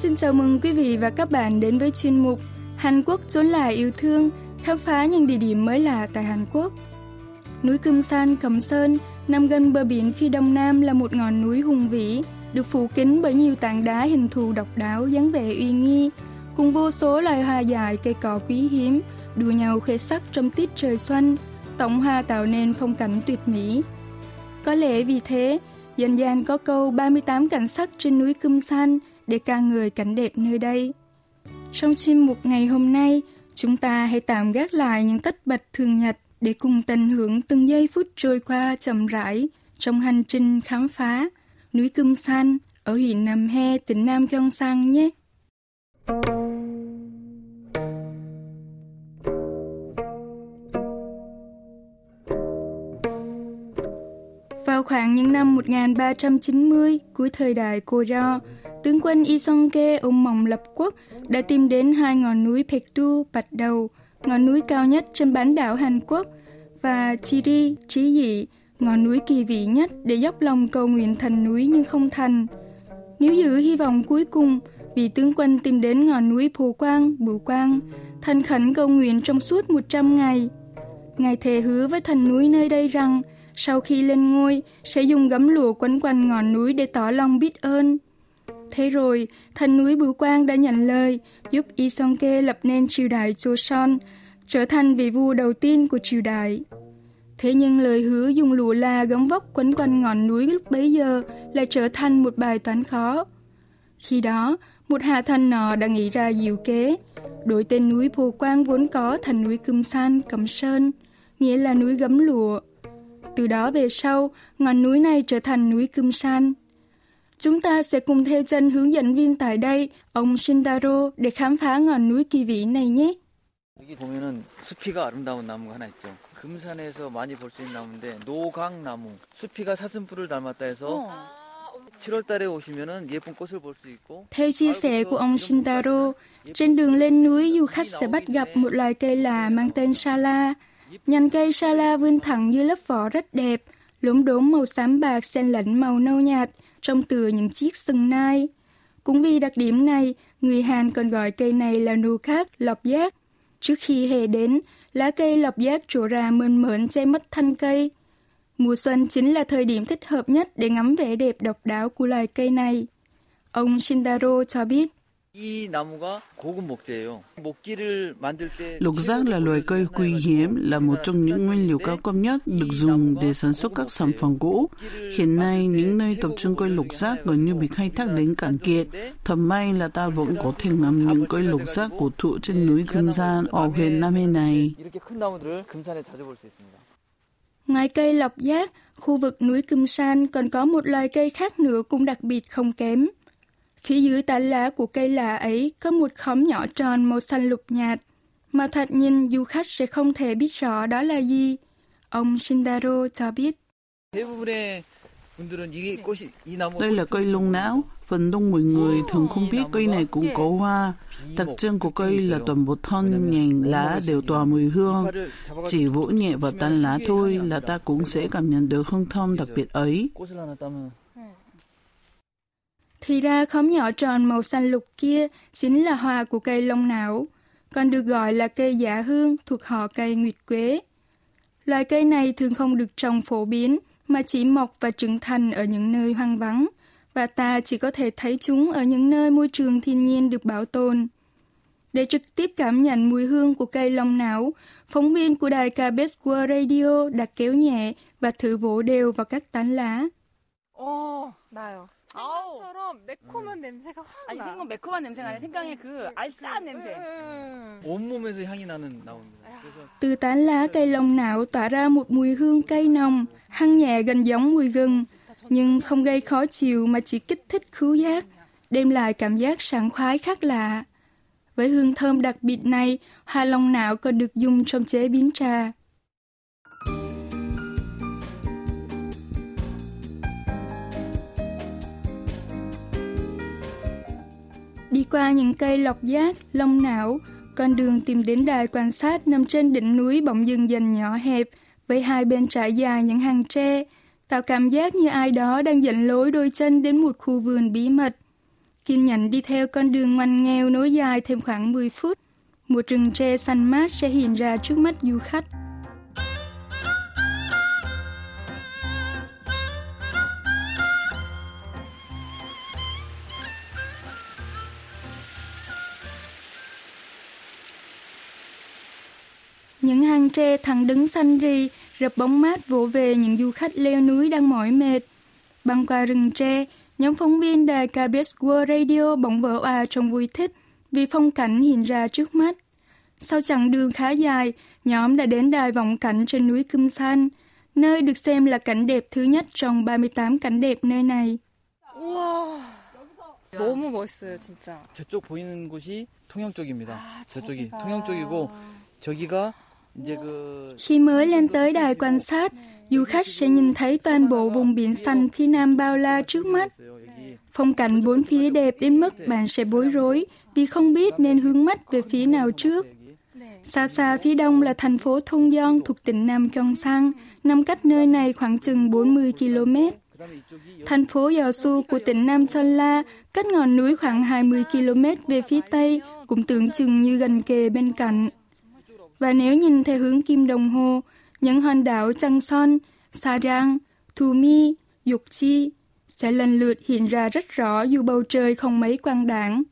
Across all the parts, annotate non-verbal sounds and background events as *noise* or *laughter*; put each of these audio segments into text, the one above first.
Xin chào mừng quý vị và các bạn đến với chuyên mục Hàn Quốc chốn là yêu thương, khám phá những địa điểm mới lạ tại Hàn Quốc. Núi Cơm San Cẩm Sơn nằm gần bờ biển phía đông nam là một ngọn núi hùng vĩ, được phủ kín bởi nhiều tảng đá hình thù độc đáo dáng vẻ uy nghi, cùng vô số loài hoa dại cây cỏ quý hiếm, đua nhau khoe sắc trong tiết trời xuân, tổng hoa tạo nên phong cảnh tuyệt mỹ. Có lẽ vì thế, dân gian có câu 38 cảnh sắc trên núi Cơm San để ca người cảnh đẹp nơi đây. Trong chuyên mục ngày hôm nay, chúng ta hãy tạm gác lại những tất bật thường nhật để cùng tận hưởng từng giây phút trôi qua chậm rãi trong hành trình khám phá núi Cơm San ở huyện Nam He, tỉnh Nam Gyeongsang nhé. Vào khoảng những năm 1390, cuối thời đại Goryeo, tướng quân Y Song-ke ông mộng lập quốc đã tìm đến hai ngọn núi Pektu, Bạch Đầu, ngọn núi cao nhất trên bán đảo Hàn Quốc, và Chiri, chí Dị, ngọn núi kỳ vị nhất để dốc lòng cầu nguyện thành núi nhưng không thành. Nếu giữ hy vọng cuối cùng, vị tướng quân tìm đến ngọn núi Phù Quang, Bửu Quang, thành khẩn cầu nguyện trong suốt 100 ngày. Ngài thề hứa với thần núi nơi đây rằng, sau khi lên ngôi, sẽ dùng gấm lụa quấn quanh ngọn núi để tỏ lòng biết ơn. Thế rồi, thần núi Bưu Quang đã nhận lời, giúp Y Song Kê lập nên triều đại Joseon, trở thành vị vua đầu tiên của triều đại. Thế nhưng lời hứa dùng lụa la gấm vóc quấn quanh ngọn núi lúc bấy giờ lại trở thành một bài toán khó. Khi đó, một hạ thần nọ đã nghĩ ra diệu kế, đổi tên núi Phù Quang vốn có thành núi Cơm San, Cẩm Sơn, nghĩa là núi gấm lụa. Từ đó về sau, ngọn núi này trở thành núi Cơm San. Chúng ta sẽ cùng theo chân hướng dẫn viên tại đây, ông Shintaro, để khám phá ngọn núi kỳ vĩ này nhé. 여기 보면은 수피가 아름다운 나무가 하나 있죠. 금산에서 많이 볼 수 있는 나무인데 노강나무. 수피가 사슴뿔을 닮았다 해서 7월 달에 오시면은 예쁜 꽃을 볼 수 있고 Theo chia sẻ của ông Shintaro, trên đường lên núi du khách sẽ bắt gặp một loài cây lạ mang tên Sala. Nhành cây Sala vươn thẳng như lớp vỏ rất đẹp, lốm đốm màu xám bạc xen lẫn màu nâu nhạt, trông tựa những chiếc sừng nai. Cũng vì đặc điểm này, người Hàn còn gọi cây này là nu khác, lọc giác. Trước khi hè đến, lá cây lọc giác trổ ra mơn mởn che mất thân cây. Mùa xuân chính là thời điểm thích hợp nhất để ngắm vẻ đẹp độc đáo của loài cây này. Ông Shintaro cho biết, Lục giác là loài cây quý hiếm, là một trong những nguyên liệu cao cấp nhất được dùng để sản xuất các sản phẩm gỗ. Hiện nay, những nơi tập trung cây lục giác gần như bị khai thác đến cạn kiệt. Thật may là ta vẫn có thể ngắm những cây lục giác cổ thụ trên núi Cương Gian ở huyện Nam Hê này. Ngoài cây lọc giác, khu vực núi Kim San còn có một loài cây khác nữa cũng đặc biệt không kém, Phía dưới tán lá của cây lạ ấy có một khóm nhỏ tròn màu xanh lục nhạt, mà thật nhìn du khách sẽ không thể biết rõ đó là gì. Ông Shindaro cho biết. Đây là cây lung não, phần đông mọi người thường không biết cây này cũng có hoa. Đặc trưng của cây là toàn bộ thân nhành lá đều tỏa mùi hương. Chỉ vỗ nhẹ vào tan lá thôi là ta cũng sẽ cảm nhận được hương thơm đặc biệt ấy. Thì ra khóm nhỏ tròn màu xanh lục kia chính là hoa của cây long não, còn được gọi là cây giả hương thuộc họ cây nguyệt quế. Loài cây này thường không được trồng phổ biến mà chỉ mọc và trưởng thành ở những nơi hoang vắng, và ta chỉ có thể thấy chúng ở những nơi môi trường thiên nhiên được bảo tồn. Để trực tiếp cảm nhận mùi hương của cây long não, phóng viên của đài KBS World Radio đã kéo nhẹ và thử vỗ đều vào các tán lá. Ồ, oh, 생강처럼 매콤한 냄새가 확 아니 나. 생강 매콤한 냄새가 아니라 생강의 그 알싸한 냄새. 음. 온몸에서 향이 나는 나무입니다. 그래서 Từ tán lá cây long não tỏa ra một mùi hương cây nồng, hăng nhẹ gần giống mùi gừng, nhưng không gây khó chịu mà chỉ kích thích khứu giác, đem lại cảm giác sảng khoái khác lạ. Với hương thơm đặc biệt này, hoa long não còn được dùng trong chế biến trà. Đi qua những cây lọc giác, lông não, con đường tìm đến đài quan sát nằm trên đỉnh núi bỗng dừng dần nhỏ hẹp, với hai bên trải dài những hàng tre, tạo cảm giác như ai đó đang dẫn lối đôi chân đến một khu vườn bí mật. kiên nhẫn đi theo con đường ngoằn nghèo nối dài thêm khoảng 10 phút. Một rừng tre xanh mát sẽ hiện ra trước mắt du khách. Những hang tre thẳng đứng xanh rì, rập bóng mát vỗ về những du khách leo núi đang mỏi mệt. Băng qua rừng tre, nhóm phóng viên đài KBS World Radio bỗng vỡ òa trong vui thích vì phong cảnh hiện ra trước mắt. Sau chặng đường khá dài, nhóm đã đến đài vọng cảnh trên núi Câm San, nơi được xem là cảnh đẹp thứ nhất trong 38 cảnh đẹp nơi này. 우와. 너무 멋있어요, 진짜. 저쪽 보이는 곳이 통영 쪽입니다. 저쪽이 통영 쪽이고 저기가 이제 그 khi mới lên tới đài quan sát, du khách sẽ nhìn thấy toàn bộ vùng biển xanh phía nam bao la trước mắt. Phong cảnh bốn phía đẹp đến mức bạn sẽ bối rối vì không biết nên hướng mắt về phía nào trước. Xa xa phía đông là thành phố Thung Gion thuộc tỉnh Nam Gyeongsang, nằm cách nơi này khoảng chừng 40 km. Thành phố Yeosu của tỉnh Nam Chon La, cách ngọn núi khoảng 20 km về phía tây, cũng tưởng chừng như gần kề bên cạnh. Và nếu nhìn theo hướng kim đồng hồ, những hòn đảo Chang Son, Sarang, Thumi, Yukchi sẽ lần lượt hiện ra rất rõ dù bầu trời không mấy quang đảng.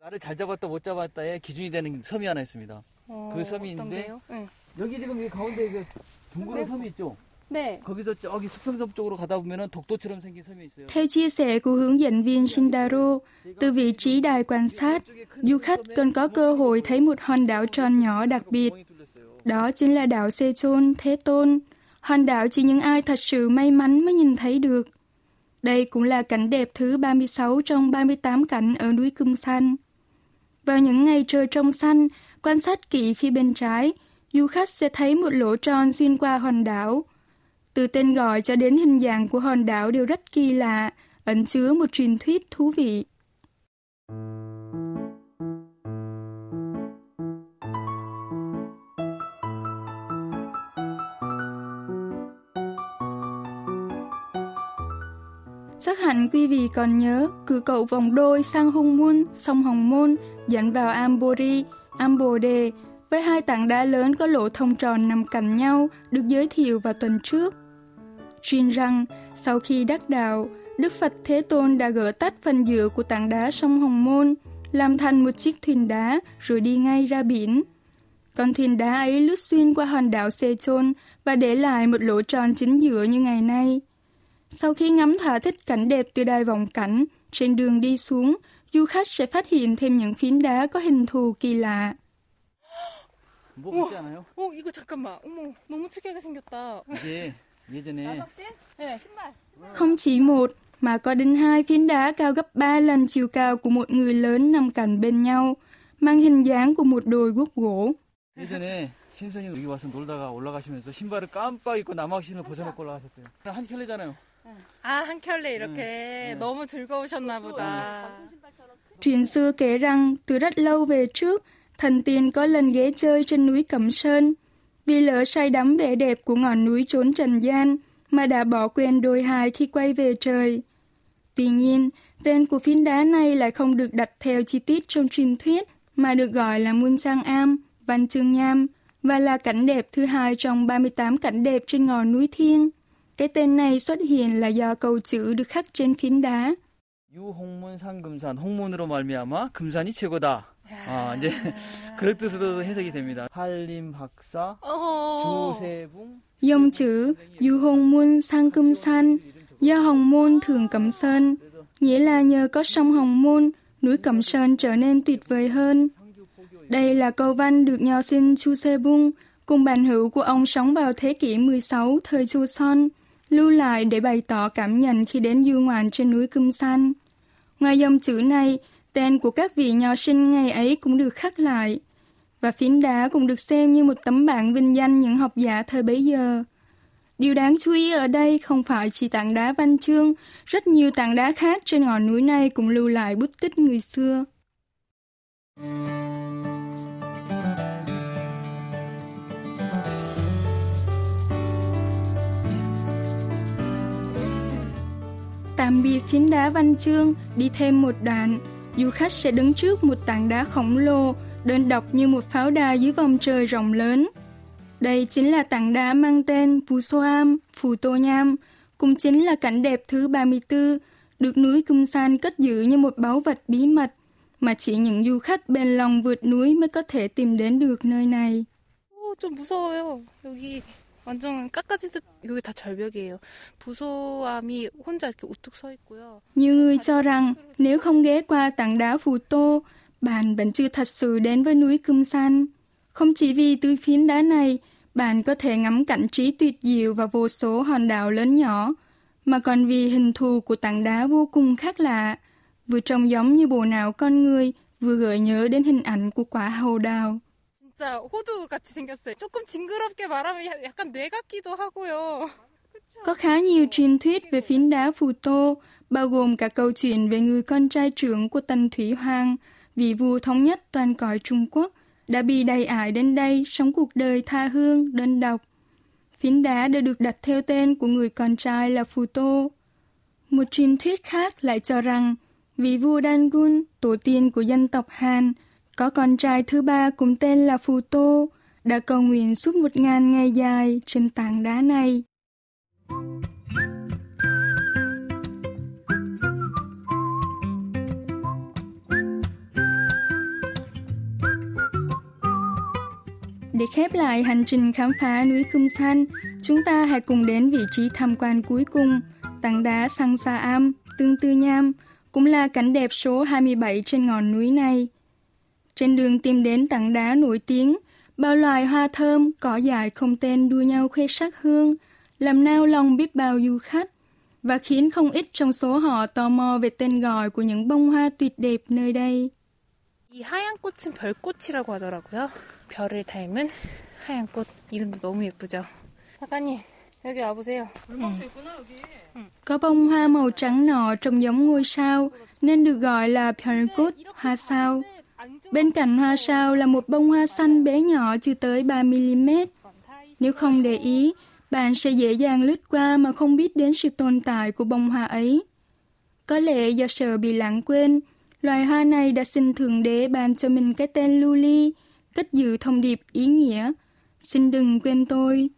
나를 잘 잡았다 못 잡았다의 기준이 되는 섬이 하나 있습니다. 어, 그 섬이 있는데? 어떤데요? 네. 여기 지금 이 가운데 그 둥그런 섬이 있죠. 네. 거기서 저기 수평섬 쪽으로 가다 보면은 독도처럼 생긴 섬이 있어요. Theo chia sẻ của hướng dẫn viên Shindaro, từ vị trí đài quan sát, du khách còn có cơ hội thấy một hòn đảo tròn nhỏ đặc biệt. đó chính là đạo Sechon Thế Tôn, hòn đảo chỉ những ai thật sự may mắn mới nhìn thấy được. Đây cũng là cảnh đẹp thứ 36 trong 38 cảnh ở núi Cưng San Vào những ngày trời trong xanh, quan sát kỹ phía bên trái, du khách sẽ thấy một lỗ tròn xuyên qua hòn đảo. Từ tên gọi cho đến hình dạng của hòn đảo đều rất kỳ lạ, ẩn chứa một truyền thuyết thú vị. Thank you. Chắc hẳn quý vị còn nhớ cử cậu vòng đôi sang Hung Mun, sông Hồng Môn, dẫn vào Ambori, Ambo Đề, với hai tảng đá lớn có lỗ thông tròn nằm cạnh nhau được giới thiệu vào tuần trước. Truyền rằng, sau khi đắc đạo, Đức Phật Thế Tôn đã gỡ tách phần giữa của tảng đá sông Hồng Môn, làm thành một chiếc thuyền đá rồi đi ngay ra biển. Con thuyền đá ấy lướt xuyên qua hòn đảo Sechon và để lại một lỗ tròn chính giữa như ngày nay. Sau khi ngắm thỏa thích cảnh đẹp từ đài vọng cảnh, trên đường đi xuống, du khách sẽ phát hiện thêm những phiến đá có hình thù kỳ lạ. 뭐 같지 않아요? 어, 이거 잠깐만. 어머, 너무 특이하게 생겼다. 이게 예전에 혹시? 네, 신발. Không chỉ một, mà có đến hai phiến đá cao gấp ba lần chiều cao của một người lớn nằm cạnh bên nhau, mang hình dáng của một đồi guốc gỗ. 예전에 신선이 여기 와서 놀다가 올라가시면서 신발을 깜빡 입고 남학신을 벗어놓고 올라가셨대요. 한 켤레잖아요. 아, 한 켤레 이렇게 너무 즐거우셨나 보다. Chuyện xưa kể rằng, từ rất lâu về trước, thần tiên có lần ghé chơi trên núi Cẩm Sơn. Vì lỡ say đắm vẻ đẹp của ngọn núi trốn trần gian, mà đã bỏ quên đôi hài khi quay về trời. Tuy nhiên, tên của phiến đá này lại không được đặt theo chi tiết trong truyền thuyết, mà được gọi là Muôn Sang Am, Văn Chương Nham, và là cảnh đẹp thứ hai trong 38 cảnh đẹp trên ngọn núi Thiên. Cái tên này xuất hiện là do câu chữ được khắc trên phiến đá. 유홍문 상금산 홍문으로 말미암아 금산이 최고다. 아 이제 *laughs* 그런 뜻으로 해석이 됩니다. 한림 박사 어. 주세붕 Dòng chữ Du Hồng Môn Sang Câm San do Hồng Môn thường Cẩm Sơn, nghĩa là nhờ có sông Hồng Môn, núi Cẩm Sơn trở nên tuyệt vời hơn. Đây là câu văn được nho sinh Chu Se Bung cùng bạn hữu của ông sống vào thế kỷ 16 thời Chu Son, lưu lại để bày tỏ cảm nhận khi đến du ngoạn trên núi Câm San. Ngoài dòng chữ này, tên của các vị nho sinh ngày ấy cũng được khắc lại và phiến đá cũng được xem như một tấm bảng vinh danh những học giả thời bấy giờ. Điều đáng chú ý ở đây không phải chỉ tảng đá văn chương, rất nhiều tảng đá khác trên ngọn núi này cũng lưu lại bút tích người xưa. Tạm biệt phiến đá văn chương, đi thêm một đoạn, du khách sẽ đứng trước một tảng đá khổng lồ, đơn độc như một pháo đài dưới vòng trời rộng lớn. Đây chính là tảng đá mang tên Pusoam, Phù Tô Nham, cũng chính là cảnh đẹp thứ 34, được núi Cung San cất giữ như một báu vật bí mật mà chỉ những du khách bền lòng vượt núi mới có thể tìm đến được nơi này. 오, 좀 무서워요. 여기 완전 깎아지듯 여기 다 절벽이에요. 부소암이 혼자 이렇게 우뚝 서 있고요. Nhiều người cho rằng nếu không ghé qua tảng đá Phù Tô, bạn vẫn chưa thật sự đến với núi Cung San. Không chỉ vì từ phiến đá này, bạn có thể ngắm cảnh trí tuyệt diệu và vô số hòn đảo lớn nhỏ, mà còn vì hình thù của tảng đá vô cùng khác lạ, vừa trông giống như bộ não con người, vừa gợi nhớ đến hình ảnh của quả hầu đào. 진짜 호두 같이 생겼어요. 조금 징그럽게 말하면 약간 뇌 같기도 하고요. Có khá nhiều truyền thuyết về phiến đá Phù Tô, bao gồm cả câu chuyện về người con trai trưởng của Tần Thủy Hoàng, vị vua thống nhất toàn cõi Trung Quốc, đã bị đầy ải đến đây sống cuộc đời tha hương, đơn độc. Phiến đá đã được đặt theo tên của người con trai là Phù Tô. Một truyền thuyết khác lại cho rằng vị vua Dangun, tổ tiên của dân tộc Hàn, có con trai thứ ba cùng tên là Phù Tô, đã cầu nguyện suốt một ngàn ngày dài trên tảng đá này. Để khép lại hành trình khám phá núi Cung San, chúng ta hãy cùng đến vị trí tham quan cuối cùng, tảng đá Sang Sa Am, Tương Tư Nham, cũng là cảnh đẹp số 27 trên ngọn núi này. Trên đường tìm đến tảng đá nổi tiếng, bao loài hoa thơm, cỏ dại không tên đua nhau khoe sắc hương, làm nao lòng biết bao du khách, và khiến không ít trong số họ tò mò về tên gọi của những bông hoa tuyệt đẹp nơi đây. 이 하얀 꽃은 별꽃이라고 하더라고요. 별을 닮은 하얀 꽃 이름도 너무 예쁘죠. 작가님 여기 와보세요. Có bông hoa màu trắng nọ trông giống ngôi sao, nên được gọi là Pyeongkut, hoa sao. Bên cạnh hoa sao là một bông hoa xanh bé nhỏ chưa tới 3mm. Nếu không để ý, bạn sẽ dễ dàng lướt qua mà không biết đến sự tồn tại của bông hoa ấy. Có lẽ do sợ bị lãng quên, loài hoa này đã xin Thượng Đế ban cho mình cái tên Luli, cách giữ thông điệp ý nghĩa. Xin đừng quên tôi.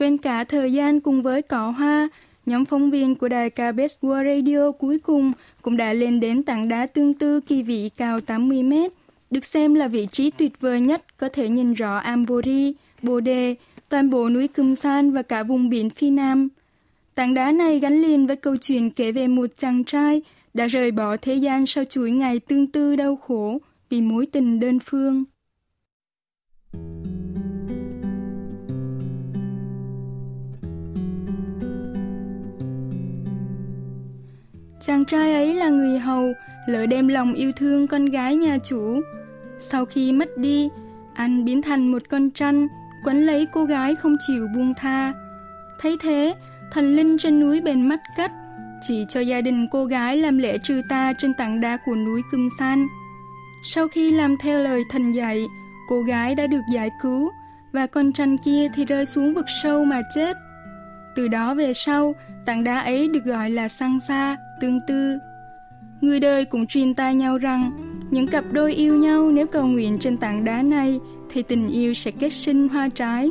Quên cả thời gian cùng với cỏ hoa, nhóm phóng viên của đài KBS World Radio cuối cùng cũng đã lên đến tảng đá tương tư kỳ vị cao 80 mét, được xem là vị trí tuyệt vời nhất có thể nhìn rõ Ambori, Bồ Đề, toàn bộ núi Cùm San và cả vùng biển phía Nam. Tảng đá này gắn liền với câu chuyện kể về một chàng trai đã rời bỏ thế gian sau chuỗi ngày tương tư đau khổ vì mối tình đơn phương. Chàng trai ấy là người hầu, lỡ đem lòng yêu thương con gái nhà chủ. Sau khi mất đi, anh biến thành một con trăn, quấn lấy cô gái không chịu buông tha. Thấy thế, thần linh trên núi bền mắt cắt, chỉ cho gia đình cô gái làm lễ trừ ta trên tảng đá của núi Cưng San. Sau khi làm theo lời thần dạy, cô gái đã được giải cứu, và con trăn kia thì rơi xuống vực sâu mà chết. Từ đó về sau, tảng đá ấy được gọi là sang xa tương tư. Người đời cũng truyền tai nhau rằng, những cặp đôi yêu nhau nếu cầu nguyện trên tảng đá này thì tình yêu sẽ kết sinh hoa trái.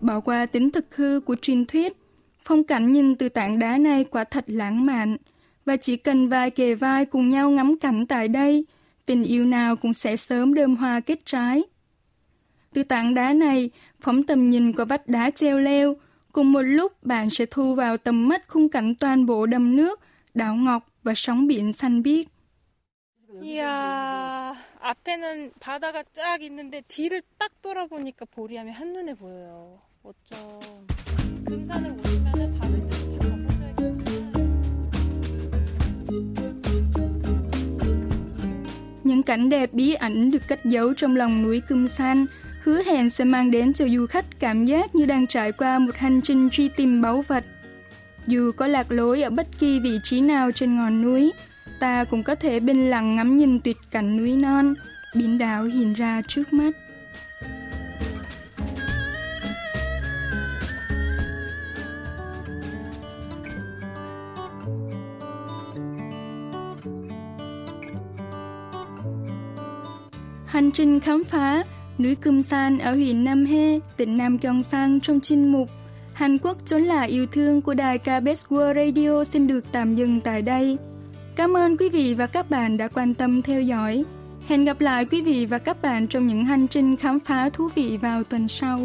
Bỏ qua tính thực hư của truyền thuyết, phong cảnh nhìn từ tảng đá này quả thật lãng mạn, và chỉ cần vài kề vai cùng nhau ngắm cảnh tại đây, tình yêu nào cũng sẽ sớm đơm hoa kết trái. Từ tảng đá này, phóng tầm nhìn qua vách đá treo leo, cùng một lúc bạn sẽ thu vào tầm mắt khung cảnh toàn bộ đầm nước, đảo ngọc và sóng biển xanh biếc. 이야 앞에는 바다가 쫙 있는데 뒤를 딱 돌아보니까 보리암이 한눈에 보여요. 멋져. 금산에 오시면은 다른 데도 다 가보셔야겠지만 Những cảnh đẹp bí ẩn được cất giấu trong lòng núi Cưng San hứa hẹn sẽ mang đến cho du khách cảm giác như đang trải qua một hành trình truy tìm báu vật. Dù có lạc lối ở bất kỳ vị trí nào trên ngọn núi, ta cũng có thể bên lặng ngắm nhìn tuyệt cảnh núi non, biển đảo hiện ra trước mắt. Hành trình khám phá núi Cơm San ở huyện Nam He, tỉnh Nam Gyeongsang trong chuyên mục Hàn Quốc chốn là yêu thương của đài KBS World Radio xin được tạm dừng tại đây. Cảm ơn quý vị và các bạn đã quan tâm theo dõi. Hẹn gặp lại quý vị và các bạn trong những hành trình khám phá thú vị vào tuần sau.